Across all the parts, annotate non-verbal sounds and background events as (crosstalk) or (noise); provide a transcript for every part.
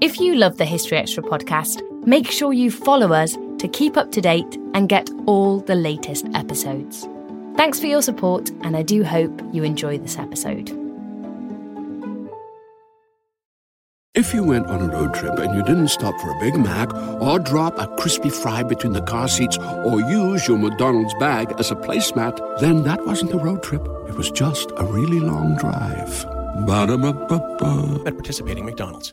If you love the History Extra podcast, make sure you follow us to keep up to date and get all the latest episodes. Thanks for your support, and I do hope you enjoy this episode. If you went on a road trip and you didn't stop for a Big Mac or drop a crispy fry between the car seats or use your McDonald's bag as a placemat, then that wasn't a road trip. It was just a really long drive. Ba-da-ba-ba-ba. at participating McDonald's.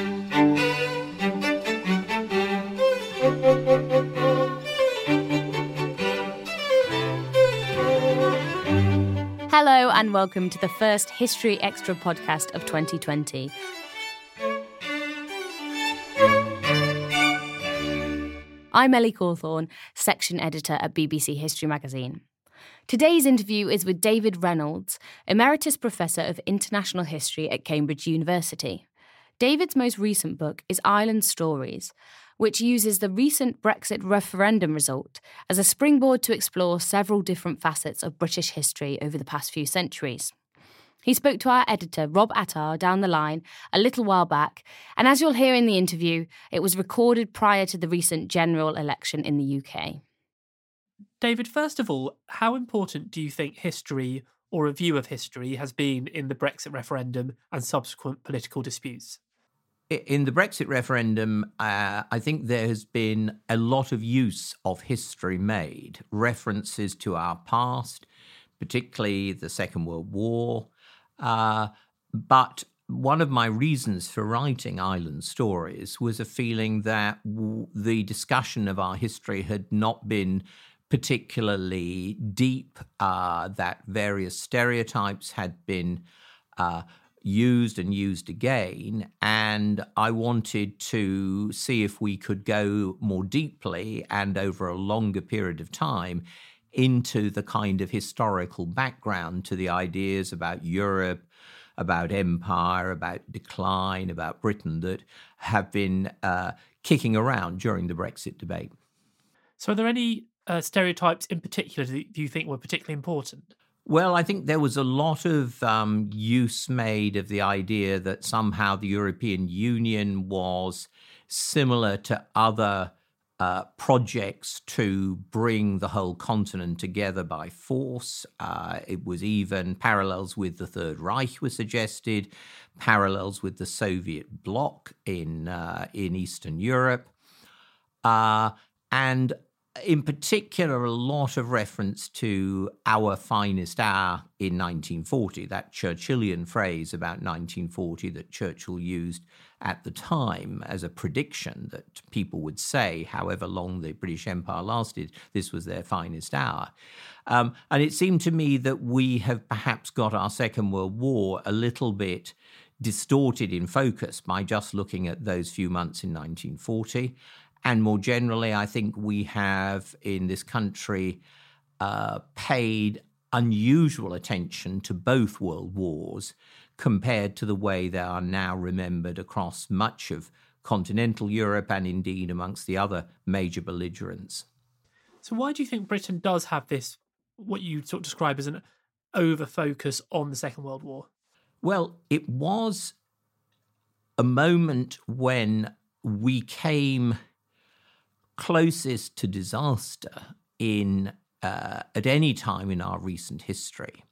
Hello, and welcome to the first History Extra podcast of 2020. I'm Ellie Cawthorne, section editor at BBC History Magazine. Today's interview is with David Reynolds, Emeritus Professor of International History at Cambridge University. David's most recent book is Island Stories, which uses the recent Brexit referendum result as a springboard to explore several different facets of British history over the past few centuries. He spoke to our editor, Rob Attar, down the line a little while back, and as you'll hear in the interview, it was recorded prior to the recent general election in the UK. David, first of all, how important do you think history or a view of history has been in the Brexit referendum and subsequent political disputes? In the Brexit referendum, uh, I think there has been a lot of use of history made, references to our past, particularly the Second World War. Uh, but one of my reasons for writing Island Stories was a feeling that w- the discussion of our history had not been particularly deep, uh, that various stereotypes had been uh, used and used again. And I wanted to see if we could go more deeply and over a longer period of time into the kind of historical background to the ideas about Europe, about empire, about decline, about Britain that have been uh, kicking around during the Brexit debate. So, are there any uh, stereotypes in particular that you think were particularly important? Well, I think there was a lot of um, use made of the idea that somehow the European Union was similar to other uh, projects to bring the whole continent together by force. Uh, it was even parallels with the Third Reich were suggested, parallels with the Soviet bloc in uh, in Eastern Europe, uh, and in particular, a lot of reference to our finest hour in 1940, that Churchillian phrase about 1940 that Churchill used at the time as a prediction that people would say, however long the British Empire lasted, this was their finest hour. Um, and it seemed to me that we have perhaps got our Second World War a little bit distorted in focus by just looking at those few months in 1940. And more generally, I think we have in this country uh, paid unusual attention to both world wars compared to the way they are now remembered across much of continental Europe and indeed amongst the other major belligerents. So, why do you think Britain does have this, what you sort of describe as an over focus on the Second World War? Well, it was a moment when we came closest to disaster in uh, at any time in our recent history.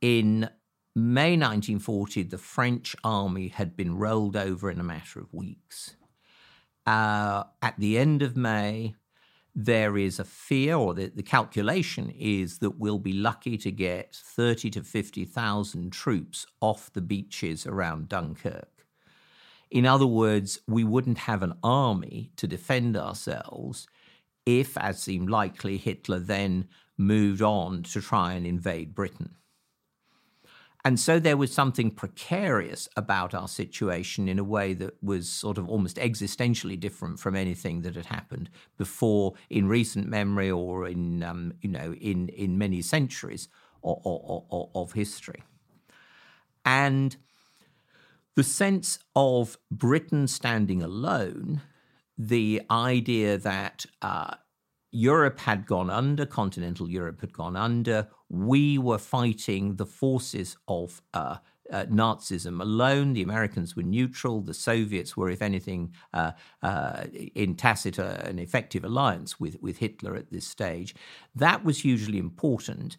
In May 1940, the French army had been rolled over in a matter of weeks. Uh, at the end of May, there is a fear, or the, the calculation is that we'll be lucky to get 30 to 50,000 troops off the beaches around Dunkirk. In other words, we wouldn't have an army to defend ourselves if, as seemed likely, Hitler then moved on to try and invade Britain. And so there was something precarious about our situation in a way that was sort of almost existentially different from anything that had happened before in recent memory or in, um, you know, in, in many centuries of, of, of history. And the sense of Britain standing alone, the idea that uh, Europe had gone under, continental Europe had gone under, we were fighting the forces of uh, uh, Nazism alone. The Americans were neutral. The Soviets were, if anything, uh, uh, in tacit uh, an effective alliance with, with Hitler at this stage. That was hugely important.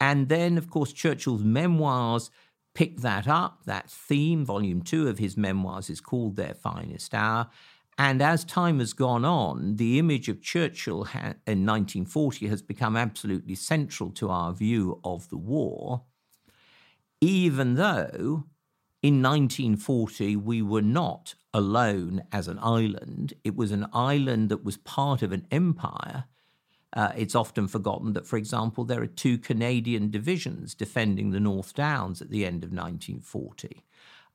And then, of course, Churchill's memoirs picked that up. That theme, volume two of his memoirs, is called Their Finest Hour. And as time has gone on, the image of Churchill ha- in 1940 has become absolutely central to our view of the war, even though in 1940 we were not alone as an island. It was an island that was part of an empire. Uh, it's often forgotten that, for example, there are two Canadian divisions defending the North Downs at the end of 1940.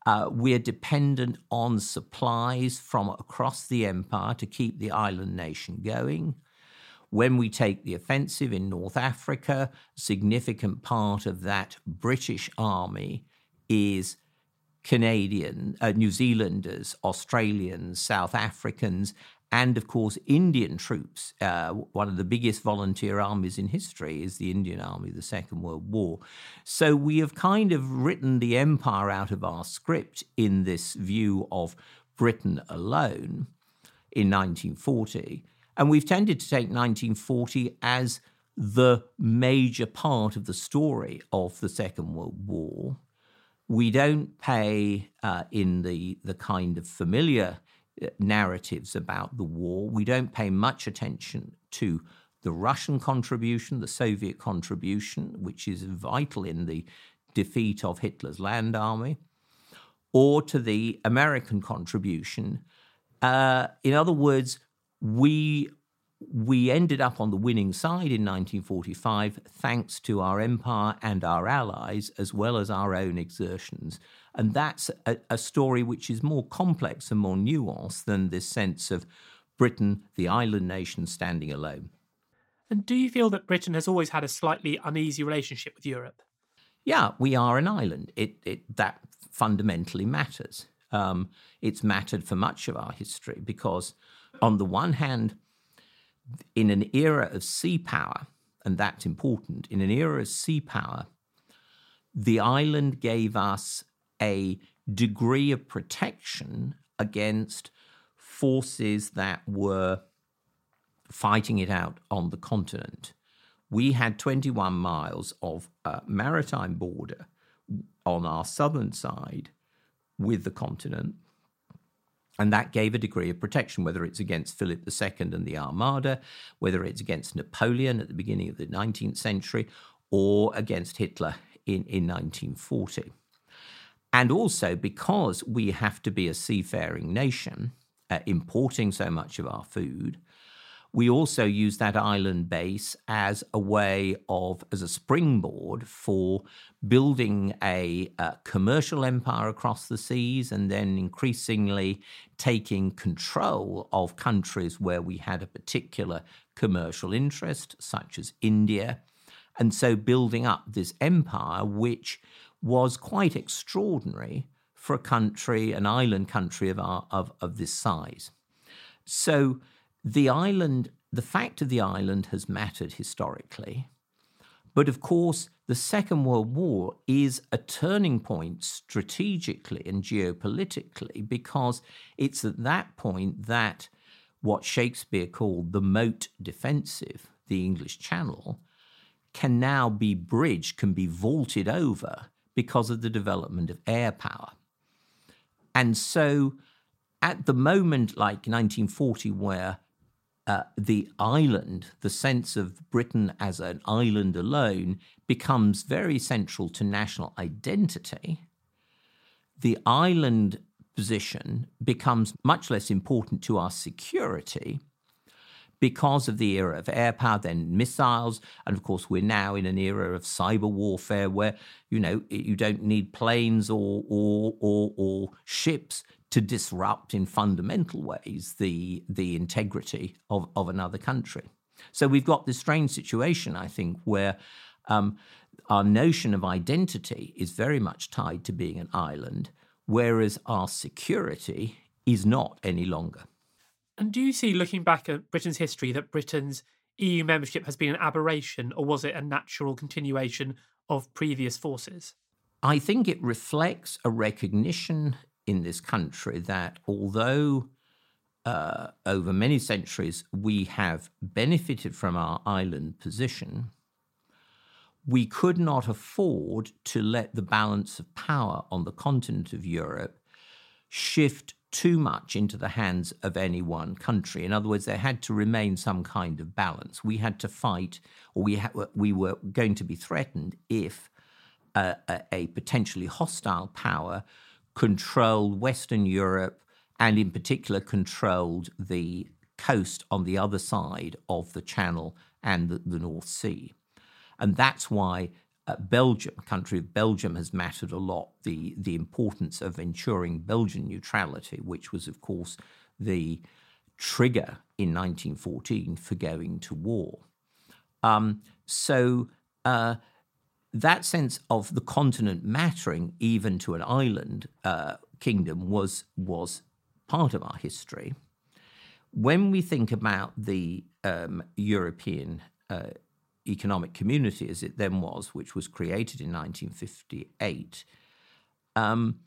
Uh, we're dependent on supplies from across the empire to keep the island nation going. When we take the offensive in North Africa, a significant part of that British army is Canadian, uh, New Zealanders, Australians, South Africans, and of course Indian troops. Uh, one of the biggest volunteer armies in history is the Indian Army, the Second World War. So we have kind of written the empire out of our script in this view of Britain alone in 1940. And we've tended to take 1940 as the major part of the story of the Second World War. We don't pay uh, in the, the kind of familiar narratives about the war. We don't pay much attention to the Russian contribution, the Soviet contribution, which is vital in the defeat of Hitler's land army, or to the American contribution. Uh, in other words, we we ended up on the winning side in 1945 thanks to our empire and our allies, as well as our own exertions. And that's a, a story which is more complex and more nuanced than this sense of Britain, the island nation, standing alone. And do you feel that Britain has always had a slightly uneasy relationship with Europe? Yeah, we are an island. It, it that fundamentally matters. Um, it's mattered for much of our history because, on the one hand, in an era of sea power, and that's important, in an era of sea power, the island gave us a degree of protection against forces that were fighting it out on the continent. We had 21 miles of uh, maritime border on our southern side with the continent. And that gave a degree of protection, whether it's against Philip II and the Armada, whether it's against Napoleon at the beginning of the 19th century, or against Hitler in, in 1940. And also because we have to be a seafaring nation, uh, importing so much of our food, we also use that island base as a way of, as a springboard for building a, a, commercial empire across the seas and then increasingly taking control of countries where we had a particular commercial interest, such as India. And so building up this empire, which was quite extraordinary for a country, an island country of, our, of, of this size. So the island, the fact of the island has mattered historically. But of course, the Second World War is a turning point strategically and geopolitically because it's at that point that what Shakespeare called the moat defensive, the English Channel, can now be bridged, can be vaulted over because of the development of air power. And so at the moment, like 1940, where uh, the island, the sense of Britain as an island alone, becomes very central to national identity, the island position becomes much less important to our security because of the era of air power, then missiles, and of course we're now in an era of cyber warfare where you know you don't need planes or or or, or ships to disrupt in fundamental ways the the integrity of, of another country. So we've got this strange situation, I think, where um, our notion of identity is very much tied to being an island, whereas our security is not any longer. And do you see, looking back at Britain's history, that Britain's EU membership has been an aberration, or was it a natural continuation of previous forces? I think it reflects a recognition in this country that although uh, over many centuries we have benefited from our island position, we could not afford to let the balance of power on the continent of Europe shift too much into the hands of any one country. In other words, there had to remain some kind of balance. We had to fight, or we, ha- we were going to be threatened if a, a potentially hostile power controlled Western Europe and, in particular, controlled the coast on the other side of the Channel and the, the North Sea. And that's why Belgium, country of Belgium, has mattered a lot. The the importance of ensuring Belgian neutrality, which was, of course, the trigger in 1914 for going to war. Um, so uh, that sense of the continent mattering, even to an island uh, kingdom, was was part of our history. When we think about the um, European uh, economic community, as it then was, which was created in 1958, um,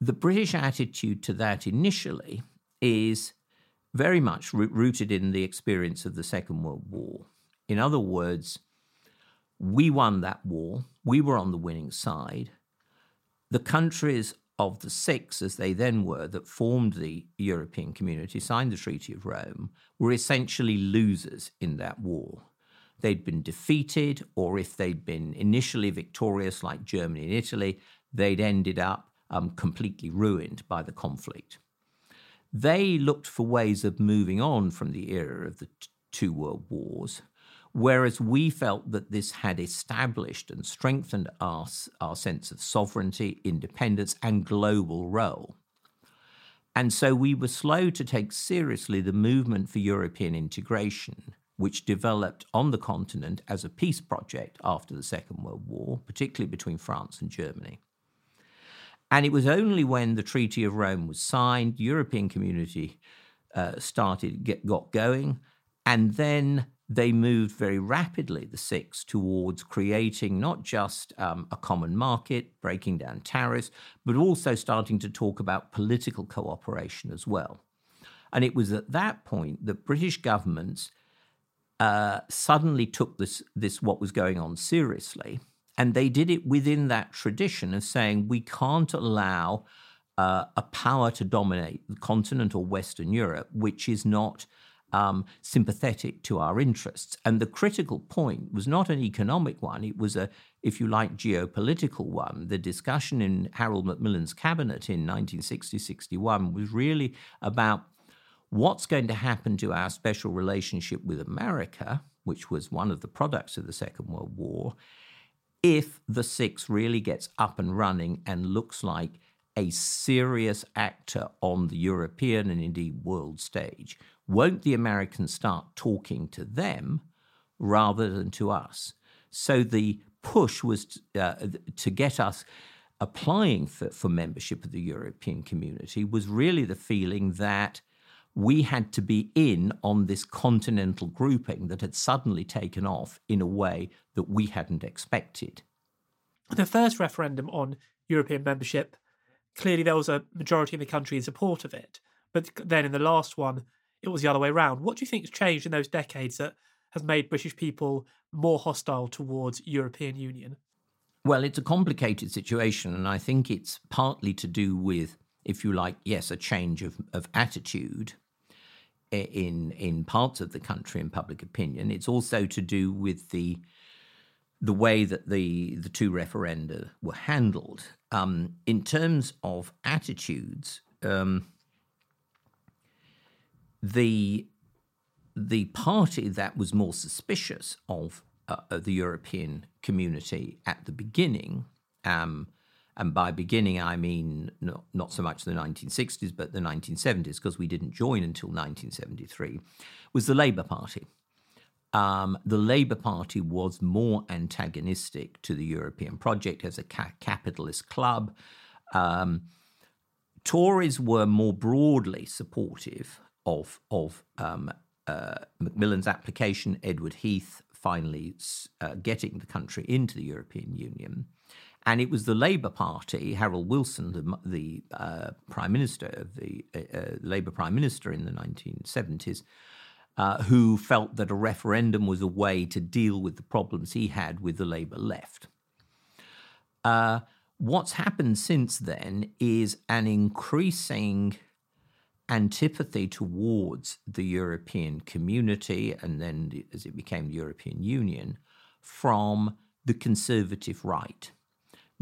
the British attitude to that initially is very much rooted in the experience of the Second World War. In other words, we won that war, we were on the winning side. The countries of the six, as they then were, that formed the European community, signed the Treaty of Rome, were essentially losers in that war they'd been defeated, or if they'd been initially victorious, like Germany and Italy, they'd ended up um, completely ruined by the conflict. They looked for ways of moving on from the era of the t- two world wars, whereas we felt that this had established and strengthened our, our sense of sovereignty, independence, and global role. And so we were slow to take seriously the movement for European integration which developed on the continent as a peace project after the Second World War, particularly between France and Germany. And it was only when the Treaty of Rome was signed, European community uh, started get, got going, and then they moved very rapidly, the six, towards creating not just um, a common market, breaking down tariffs, but also starting to talk about political cooperation as well. And it was at that point that British governments uh, suddenly took this this what was going on seriously, and they did it within that tradition of saying we can't allow uh, a power to dominate the continent or Western Europe, which is not um, sympathetic to our interests. And the critical point was not an economic one; it was a, if you like, geopolitical one. The discussion in Harold Macmillan's cabinet in 1960-61 was really about what's going to happen to our special relationship with America, which was one of the products of the Second World War, if the Six really gets up and running and looks like a serious actor on the European and indeed world stage? Won't the Americans start talking to them rather than to us? So the push was uh, to get us applying for, for membership of the European community was really the feeling that we had to be in on this continental grouping that had suddenly taken off in a way that we hadn't expected. The first referendum on European membership, clearly there was a majority in the country in support of it. But then in the last one, it was the other way around. What do you think has changed in those decades that has made British people more hostile towards European Union? Well, it's a complicated situation, and I think it's partly to do with, if you like, yes, a change of, of attitude in in parts of the country in public opinion. It's also to do with the the way that the the two referenda were handled. Um, in terms of attitudes, um, the the party that was more suspicious of, uh, the European community at the beginning, um, and by beginning I mean not, not so much the 1960s but the 1970s, because we didn't join until 1973, was the Labour Party. Um, the Labour Party was more antagonistic to the European project as a ca- capitalist club. Um, Tories were more broadly supportive of of um, uh, Macmillan's application, Edward Heath finally uh, getting the country into the European Union. And it was the Labour Party, Harold Wilson, the, the uh, Prime Minister, the uh, uh, Labour Prime Minister in the 1970s, uh, who felt that a referendum was a way to deal with the problems he had with the Labour left. what's happened since then is an increasing antipathy towards the European community and then as it became the European Union from the conservative right.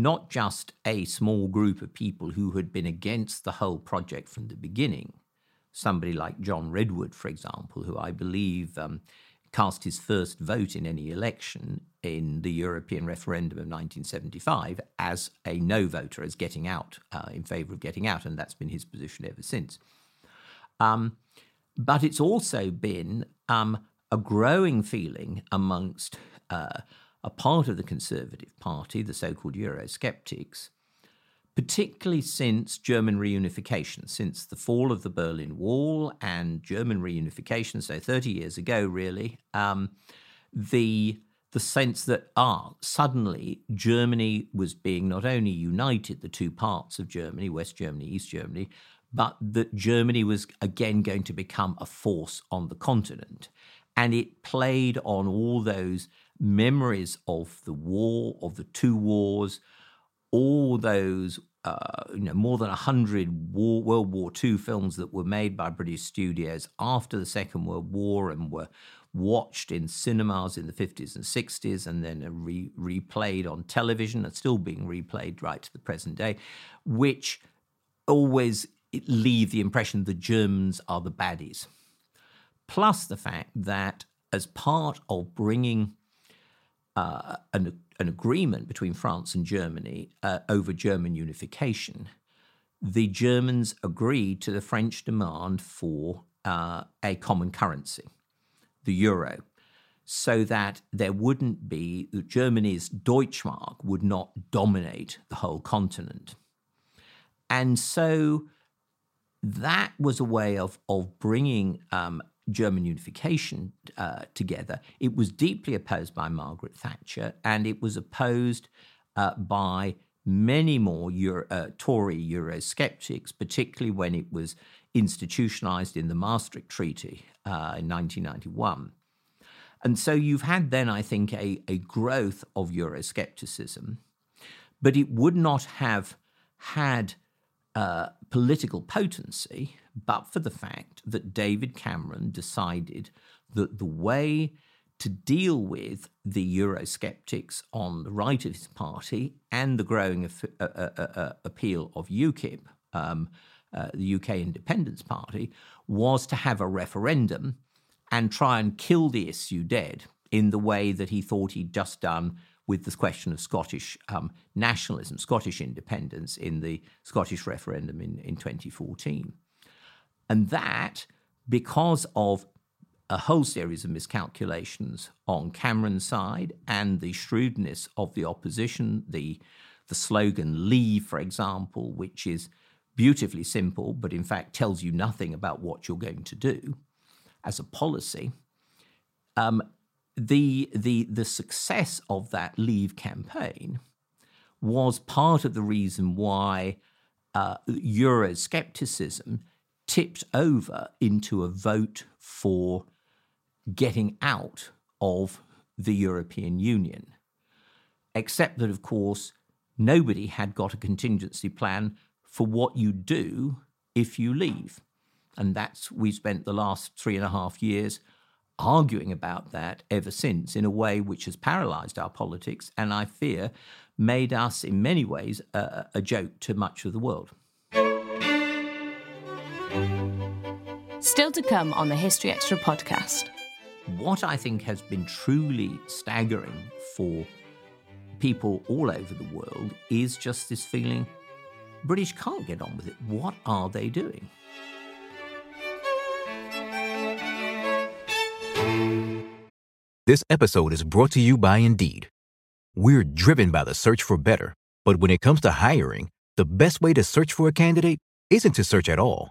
Not just a small group of people who had been against the whole project from the beginning. Somebody like John Redwood, for example, who I believe um, cast his first vote in any election in the European referendum of 1975 as a no voter, as getting out, uh, in favour of getting out, and that's been his position ever since. Um, but it's also been um, a growing feeling amongst uh, a part of the Conservative Party, the so called Eurosceptics, particularly since German reunification, since the fall of the Berlin Wall and German reunification, so 30 years ago, really, um, the the sense that ah suddenly Germany was being not only united the two parts of Germany West Germany East Germany but that Germany was again going to become a force on the continent. And it played on all those memories of the war, of the two wars, all those, uh, you know, more than 100 war, World War II films that were made by British studios after the Second World War and were watched in cinemas in the 50s and 60s and then re- replayed on television and still being replayed right to the present day, which always leave the impression the Germans are the baddies. Plus the fact that as part of bringing uh, an, an, agreement between France and Germany uh, over German unification, the Germans agreed to the French demand for uh, a common currency, the euro, so that there wouldn't be, Germany's Deutschmark would not dominate the whole continent. And so that was a way of of bringing um, German unification uh, together. It was deeply opposed by Margaret Thatcher, and it was opposed uh, by many more Euro, uh, Tory Eurosceptics, particularly when it was institutionalized in the Maastricht Treaty uh, in 1991. And so you've had then, I think, a, a growth of Euroscepticism, but it would not have had uh, political potency, but for the fact that David Cameron decided that the way to deal with the Eurosceptics on the right of his party and the growing uh, uh, uh, uh, appeal of UKIP, um, uh, the UK Independence Party, was to have a referendum and try and kill the issue dead in the way that he thought he'd just done with the question of Scottish um, nationalism, Scottish independence in the Scottish referendum in, in 2014. And that, because of a whole series of miscalculations on Cameron's side and the shrewdness of the opposition, the the slogan Leave, for example, which is beautifully simple, but in fact tells you nothing about what you're going to do as a policy. Um, the, the, the success of that Leave campaign was part of the reason why uh, Euroscepticism tipped over into a vote for getting out of the European Union. Except that, of course, nobody had got a contingency plan for what you do if you leave. And that's, we spent the last three and a half years arguing about that ever since in a way which has paralyzed our politics and I fear made us, in many ways, a, a joke to much of the world. Still to come on the History Extra podcast. What I think has been truly staggering for people all over the world is just this feeling British can't get on with it. What are they doing? This episode is brought to you by Indeed. We're driven by the search for better, but when it comes to hiring, the best way to search for a candidate isn't to search at all.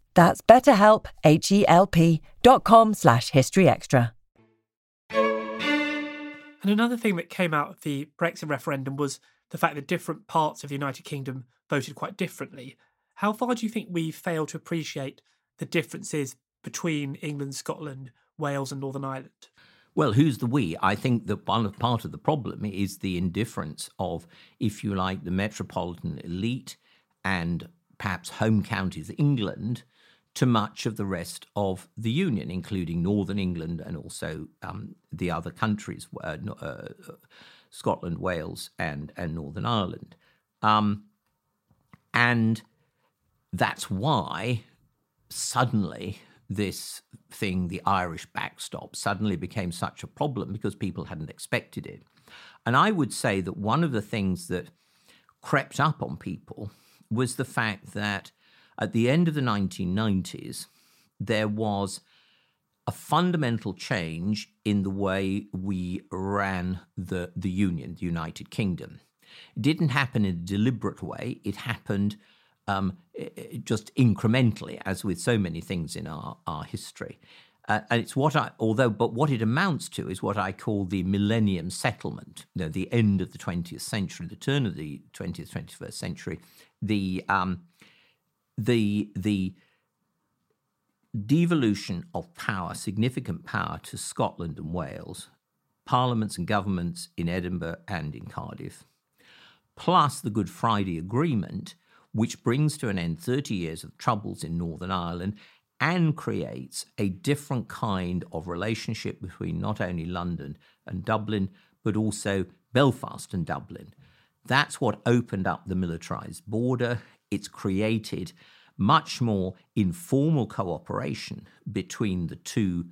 That's betterhelp, H-E-L-P dot com slash historyextra. And another thing that came out of the Brexit referendum was the fact that different parts of the United Kingdom voted quite differently. How far do you think we fail to appreciate the differences between England, Scotland, Wales, and Northern Ireland? Well, who's the we? I think that one of part of the problem is the indifference of, if you like, the metropolitan elite and perhaps home counties England to much of the rest of the Union, including Northern England and also um, the other countries, uh, uh, Scotland, Wales, and, and Northern Ireland. Um, and that's why suddenly this thing, the Irish backstop, suddenly became such a problem because people hadn't expected it. And I would say that one of the things that crept up on people was the fact that at the end of the 1990s, there was a fundamental change in the way we ran the, the Union, the United Kingdom. It didn't happen in a deliberate way, it happened um, just incrementally, as with so many things in our, our history. Uh, and it's what I, although, but what it amounts to is what I call the Millennium Settlement, you know, the end of the 20th century, the turn of the 20th, 21st century, the um, the the devolution of power, significant power to Scotland and Wales, parliaments and governments in Edinburgh and in Cardiff, plus the Good Friday Agreement, which brings to an end 30 years of troubles in Northern Ireland and creates a different kind of relationship between not only London and Dublin, but also Belfast and Dublin. That's what opened up the militarized border. It's created much more informal cooperation between the two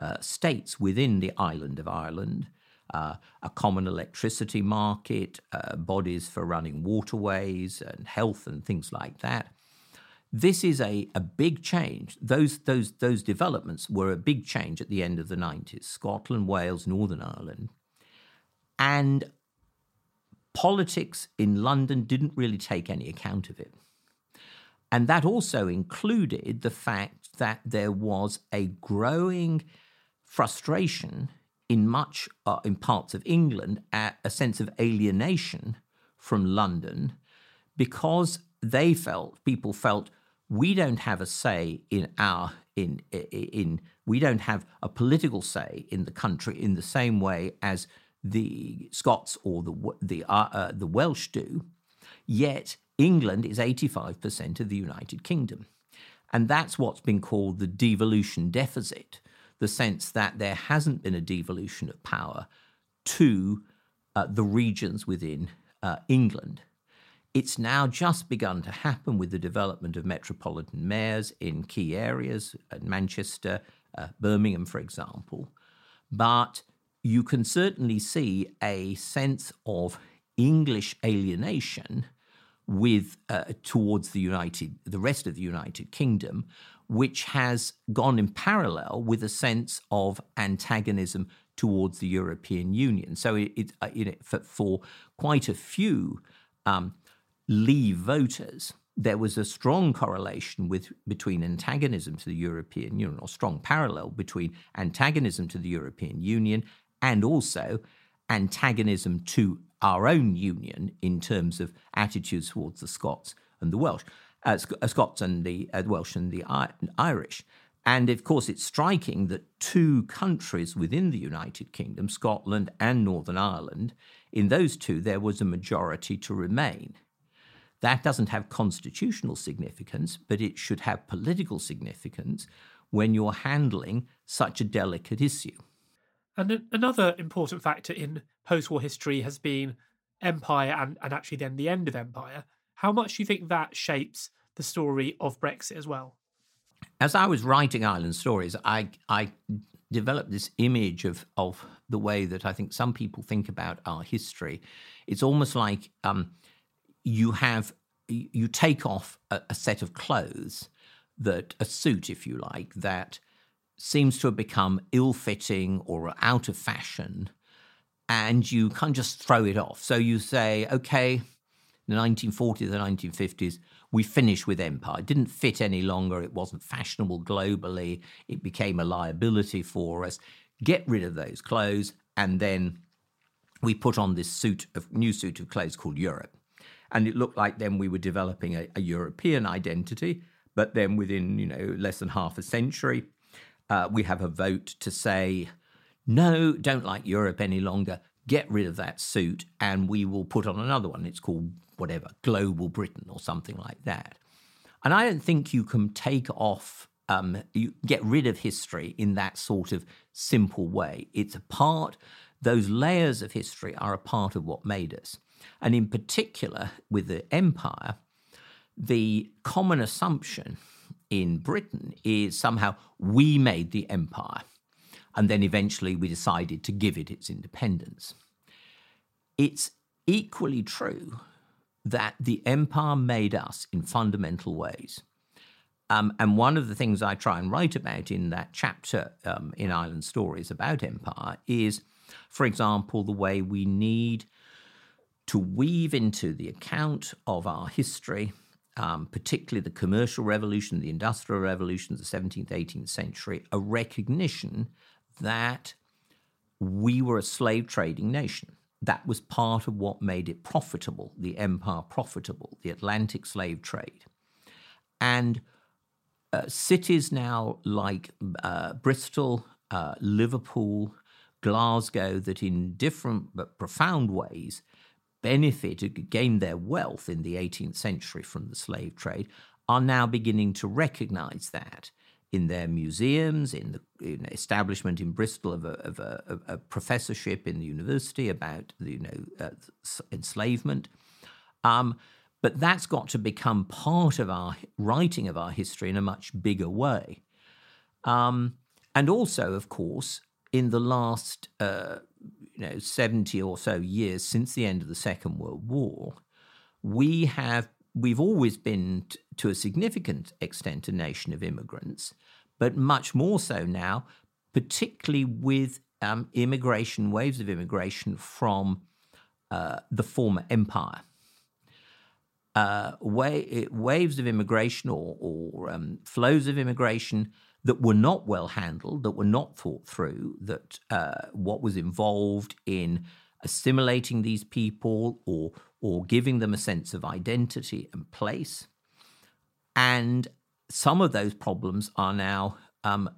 uh, states within the island of Ireland. uh, a common electricity market, uh, bodies for running waterways and health and things like that. This is a, a big change. Those, those, those developments were a big change at the end of the 90s Scotland, Wales, Northern Ireland. And politics in London didn't really take any account of it. And that also included the fact that there was a growing frustration in much uh, in parts of England at a sense of alienation from London because they felt people felt we don't have a say in our in in we don't have a political say in the country in the same way as the Scots or the the uh, uh, the Welsh do. Yet England is 85% of the United Kingdom. And that's what's been called the devolution deficit, the sense that there hasn't been a devolution of power to uh, the regions within uh, England. It's now just begun to happen with the development of metropolitan mayors in key areas, at Manchester, uh, Birmingham, for example. But you can certainly see a sense of English alienation with uh, towards the United, the rest of the United Kingdom, which has gone in parallel with a sense of antagonism towards the European Union. So it, it uh, you for, for, quite a few um, Leave voters, there was a strong correlation with between antagonism to the European Union, or strong parallel between antagonism to the European Union and also antagonism to our own union in terms of attitudes towards the Scots and the Welsh, uh, uh Scots and the uh, Welsh and the I- Irish. And of course, it's striking that two countries within the United Kingdom, Scotland and Northern Ireland, in those two, there was a majority to remain. That doesn't have constitutional significance, but it should have political significance when you're handling such a delicate issue. And another important factor in post war history has been empire and, and actually then the end of empire. How much do you think that shapes the story of Brexit as well? As I was writing Island Stories, I, I developed this image of, of the way that I think some people think about our history. It's almost like um, you have you take off a, a set of clothes that a suit, if you like, that seems to have become ill-fitting or out of fashion, and you can't just throw it off. So you say, okay, the 1940s, the 1950s, we finished with empire. It didn't fit any longer. It wasn't fashionable globally. It became a liability for us. Get rid of those clothes, and then we put on this suit of new suit of clothes called Europe. And it looked like then we were developing a, a European identity. But then within, you know, less than half a century, uh, we have a vote to say, no, don't like Europe any longer. Get rid of that suit, and we will put on another one. It's called whatever, Global Britain or something like that. And I don't think you can take off, um, you get rid of history in that sort of simple way. It's a part, those layers of history are a part of what made us. And in particular, with the empire, the common assumption in Britain is somehow we made the empire, and then eventually we decided to give it its independence. It's equally true that the empire made us in fundamental ways. Um, and one of the things I try and write about in that chapter um, in Island Stories about empire is, for example, the way we need to weave into the account of our history, um, particularly the commercial revolution, the industrial revolution, the 17th, 18th century, a recognition that we were a slave trading nation. That was part of what made it profitable, the empire profitable, the Atlantic slave trade. And uh, cities now like uh, Bristol, uh, Liverpool, Glasgow, that in different but profound ways benefited, gained their wealth in the 18th century from the slave trade, are now beginning to recognize that in their museums, in the in establishment in Bristol of a, of a, a, professorship in the university about you know uh, enslavement. Um, but that's got to become part of our writing of our history in a much bigger way. Um, and also, of course, in the last uh, you know 70 or so years since the end of the Second World War, we have we've always been t- to a significant extent a nation of immigrants, but much more so now, particularly with um, immigration waves of immigration from uh, the former empire. Uh, wa- waves of immigration or, or um, flows of immigration that were not well handled, that were not thought through, that uh, what was involved in assimilating these people or or giving them a sense of identity and place. And some of those problems are now um,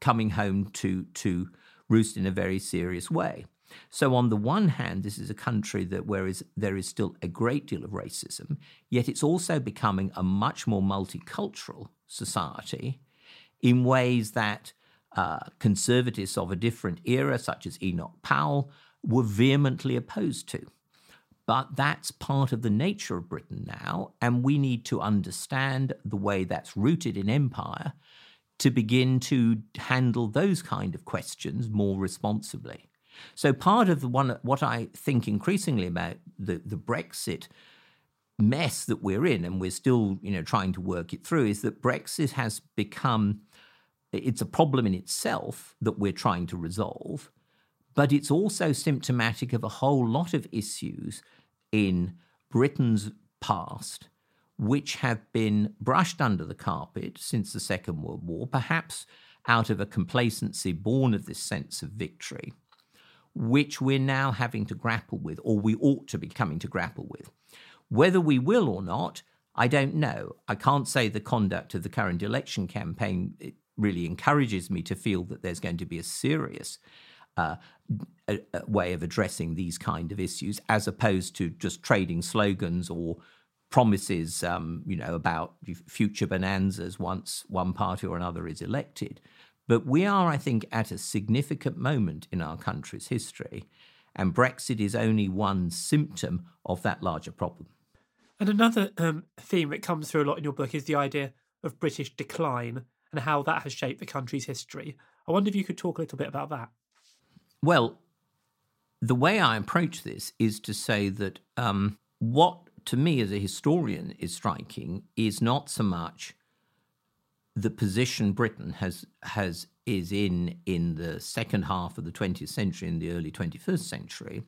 coming home to to roost in a very serious way. So, on the one hand, this is a country that where is, there is still a great deal of racism, yet it's also becoming a much more multicultural society in ways that uh, conservatives of a different era, such as Enoch Powell, were vehemently opposed to. But that's part of the nature of Britain now, and we need to understand the way that's rooted in empire to begin to handle those kind of questions more responsibly. So part of the one what I think increasingly about the, the Brexit mess that we're in, and we're still, you know, trying to work it through, is that Brexit has become it's a problem in itself that we're trying to resolve, but it's also symptomatic of a whole lot of issues in Britain's past which have been brushed under the carpet since the Second World War, perhaps out of a complacency born of this sense of victory, which we're now having to grapple with, or we ought to be coming to grapple with. Whether we will or not, I don't know. I can't say the conduct of the current election campaign really encourages me to feel that there's going to be a serious uh, a, a way of addressing these kind of issues, as opposed to just trading slogans or promises, um, you know, about future bonanzas once one party or another is elected. But we are, I think, at a significant moment in our country's history, and Brexit is only one symptom of that larger problem. And another um, theme that comes through a lot in your book is the idea of British decline and how that has shaped the country's history. I wonder if you could talk a little bit about that. Well, the way I approach this is to say that um, what to me as a historian is striking is not so much the position Britain has has is in in the second half of the 20th century and the early 21st century.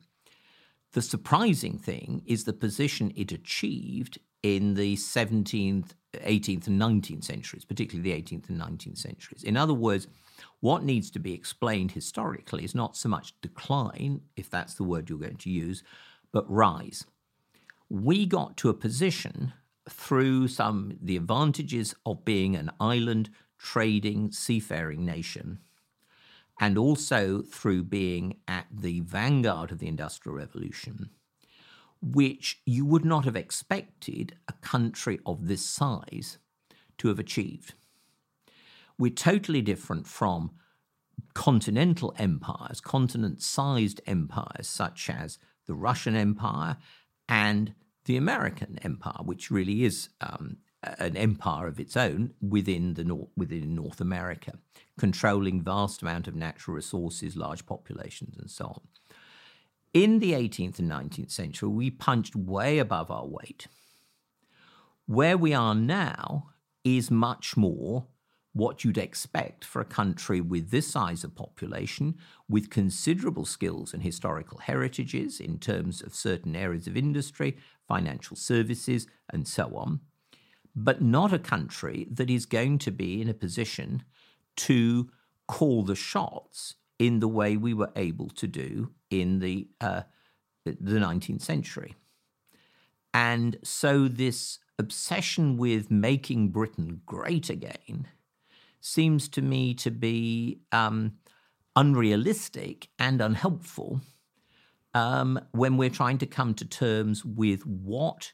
The surprising thing is the position it achieved in the 17th, 18th, and 19th centuries, particularly the 18th and 19th centuries. In other words, what needs to be explained historically is not so much decline, if that's the word you're going to use, but rise. We got to a position through some the advantages of being an island trading seafaring nation and also through being at the vanguard of the industrial revolution which you would not have expected a country of this size to have achieved. We're totally different from continental empires, continent sized empires such as the Russian Empire and the American Empire, which really is um, an empire of its own within the North, within North America, controlling vast amount of natural resources, large populations, and so on. In the 18th and 19th century, we punched way above our weight. Where we are now is much more what you'd expect for a country with this size of population, with considerable skills and historical heritages in terms of certain areas of industry, financial services, and so on, but not a country that is going to be in a position to call the shots in the way we were able to do in the uh, the 19th century. And so this obsession with making Britain great again seems to me to be um, unrealistic and unhelpful um, when we're trying to come to terms with what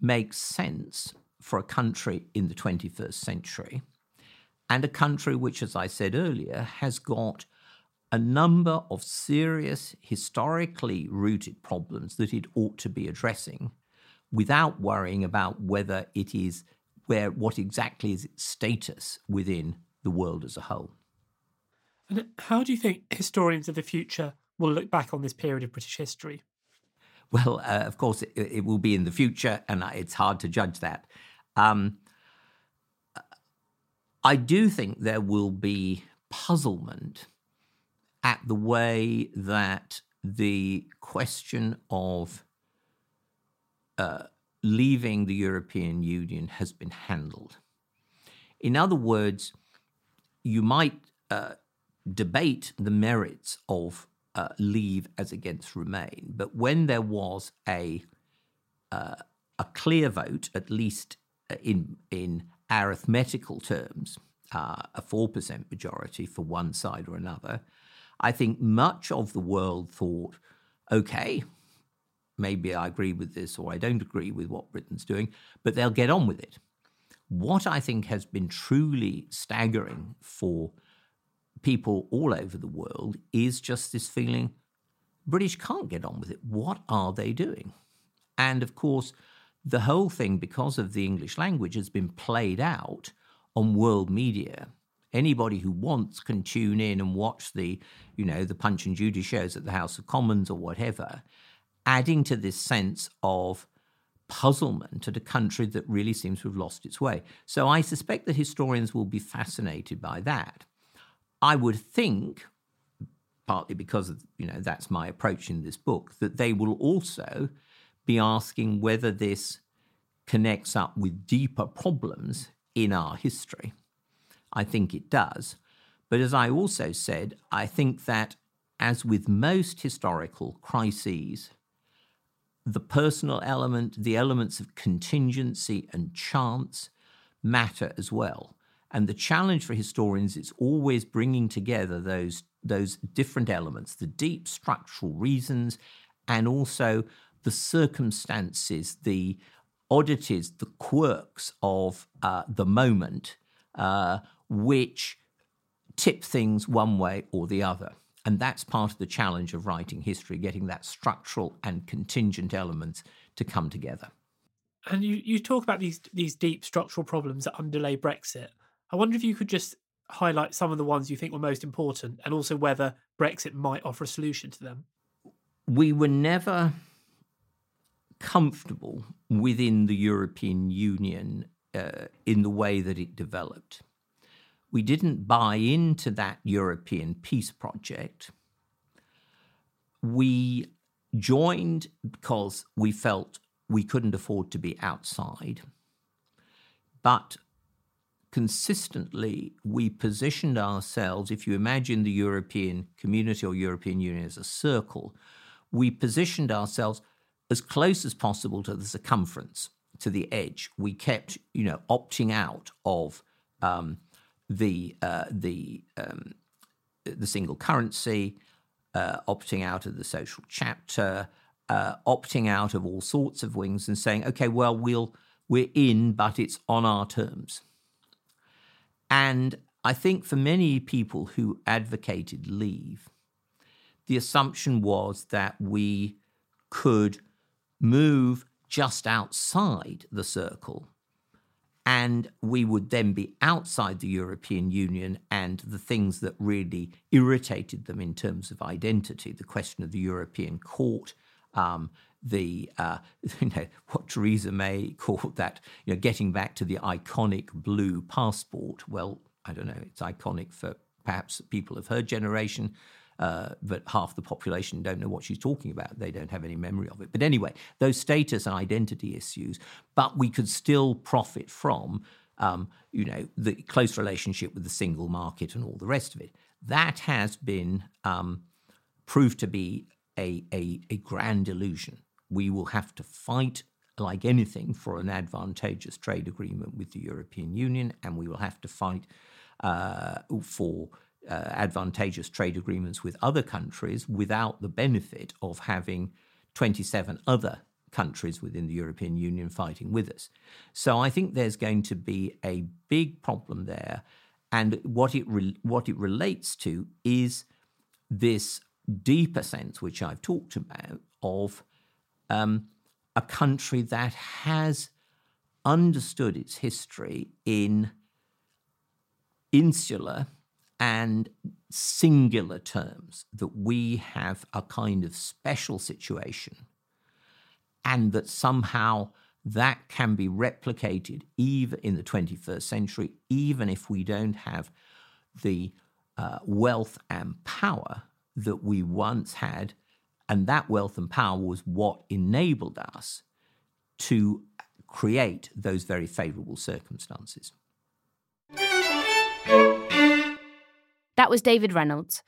makes sense for a country in the 21st century and a country which, as I said earlier, has got a number of serious, historically rooted problems that it ought to be addressing without worrying about whether it is where what exactly is its status within the world as a whole. And how do you think historians of the future will look back on this period of British history? Well, uh, of course, it, it, will be in the future, and it's hard to judge that. Um, I do think there will be puzzlement at the way that the question of uh, leaving the European Union has been handled. In other words, you might uh, debate the merits of uh, leave as against remain, but when there was a uh, a clear vote, at least uh, in in arithmetical terms, uh, a four percent majority for one side or another, I think much of the world thought, okay, maybe I agree with this or I don't agree with what Britain's doing, but they'll get on with it. What I think has been truly staggering for people all over the world is just this feeling British can't get on with it. What are they doing? And of course, the whole thing, because of the English language, has been played out on world media. Anybody who wants can tune in and watch the, you know, the Punch and Judy shows at the House of Commons or whatever, adding to this sense of puzzlement at a country that really seems to have lost its way. So I suspect that historians will be fascinated by that. I would think, partly because of, you know, that's my approach in this book, that they will also be asking whether this connects up with deeper problems in our history. I think it does. But as I also said, I think that, as with most historical crises, the personal element, the elements of contingency and chance matter as well. And the challenge for historians is always bringing together those, those different elements, the deep structural reasons, and also the circumstances, the oddities, the quirks of uh, the moment, uh, which tip things one way or the other. And that's part of the challenge of writing history, getting that structural and contingent elements to come together. And you, you talk about these these deep structural problems that underlay Brexit. I wonder if you could just highlight some of the ones you think were most important and also whether Brexit might offer a solution to them. We were never comfortable within the European Union uh, in the way that it developed. We didn't buy into that European peace project. We joined because we felt we couldn't afford to be outside. But consistently, we positioned ourselves, if you imagine the European community or European Union as a circle, we positioned ourselves as close as possible to the circumference, to the edge. We kept, you know, opting out of um, the uh, the um, the single currency, uh, opting out of the social chapter, uh, opting out of all sorts of wings, and saying, okay, well, we'll we're in, but it's on our terms. And I think for many people who advocated leave, the assumption was that we could move just outside the circle and we would then be outside the European Union and the things that really irritated them in terms of identity, the question of the European Court, um, the uh, (laughs) you know what Theresa May called that you know getting back to the iconic blue passport. Well, I don't know, it's iconic for perhaps people of her generation uh, but half the population don't know what she's talking about. They don't have any memory of it. But anyway, those status and identity issues, but we could still profit from, um, you know, the close relationship with the single market and all the rest of it. That has been um, proved to be a, a, a grand illusion. We will have to fight like anything for an advantageous trade agreement with the European Union, and we will have to fight uh, for uh, advantageous trade agreements with other countries without the benefit of having 27 other countries within the European Union fighting with us. So I think there's going to be a big problem there. And what it, re- what it relates to is this deeper sense, which I've talked about, of um, a country that has understood its history in insular and singular terms that we have a kind of special situation and that somehow that can be replicated even in the 21st century, even if we don't have the uh, wealth and power that we once had. And that wealth and power was what enabled us to create those very favorable circumstances. That was David Reynolds.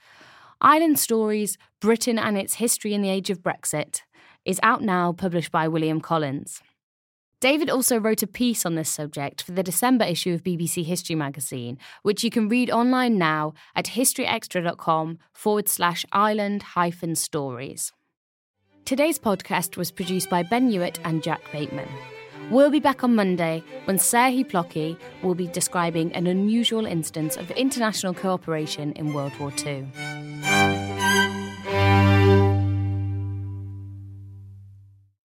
Island Stories Britain and Its History in the Age of Brexit is out now, published by William Collins. David also wrote a piece on this subject for the December issue of BBC History magazine, which you can read online now at historyextra.com forward slash island hyphen stories. Today's podcast was produced by Ben Hewitt and Jack Bateman. We'll be back on Monday when Serhii Plokhy will be describing an unusual instance of international cooperation in World War II.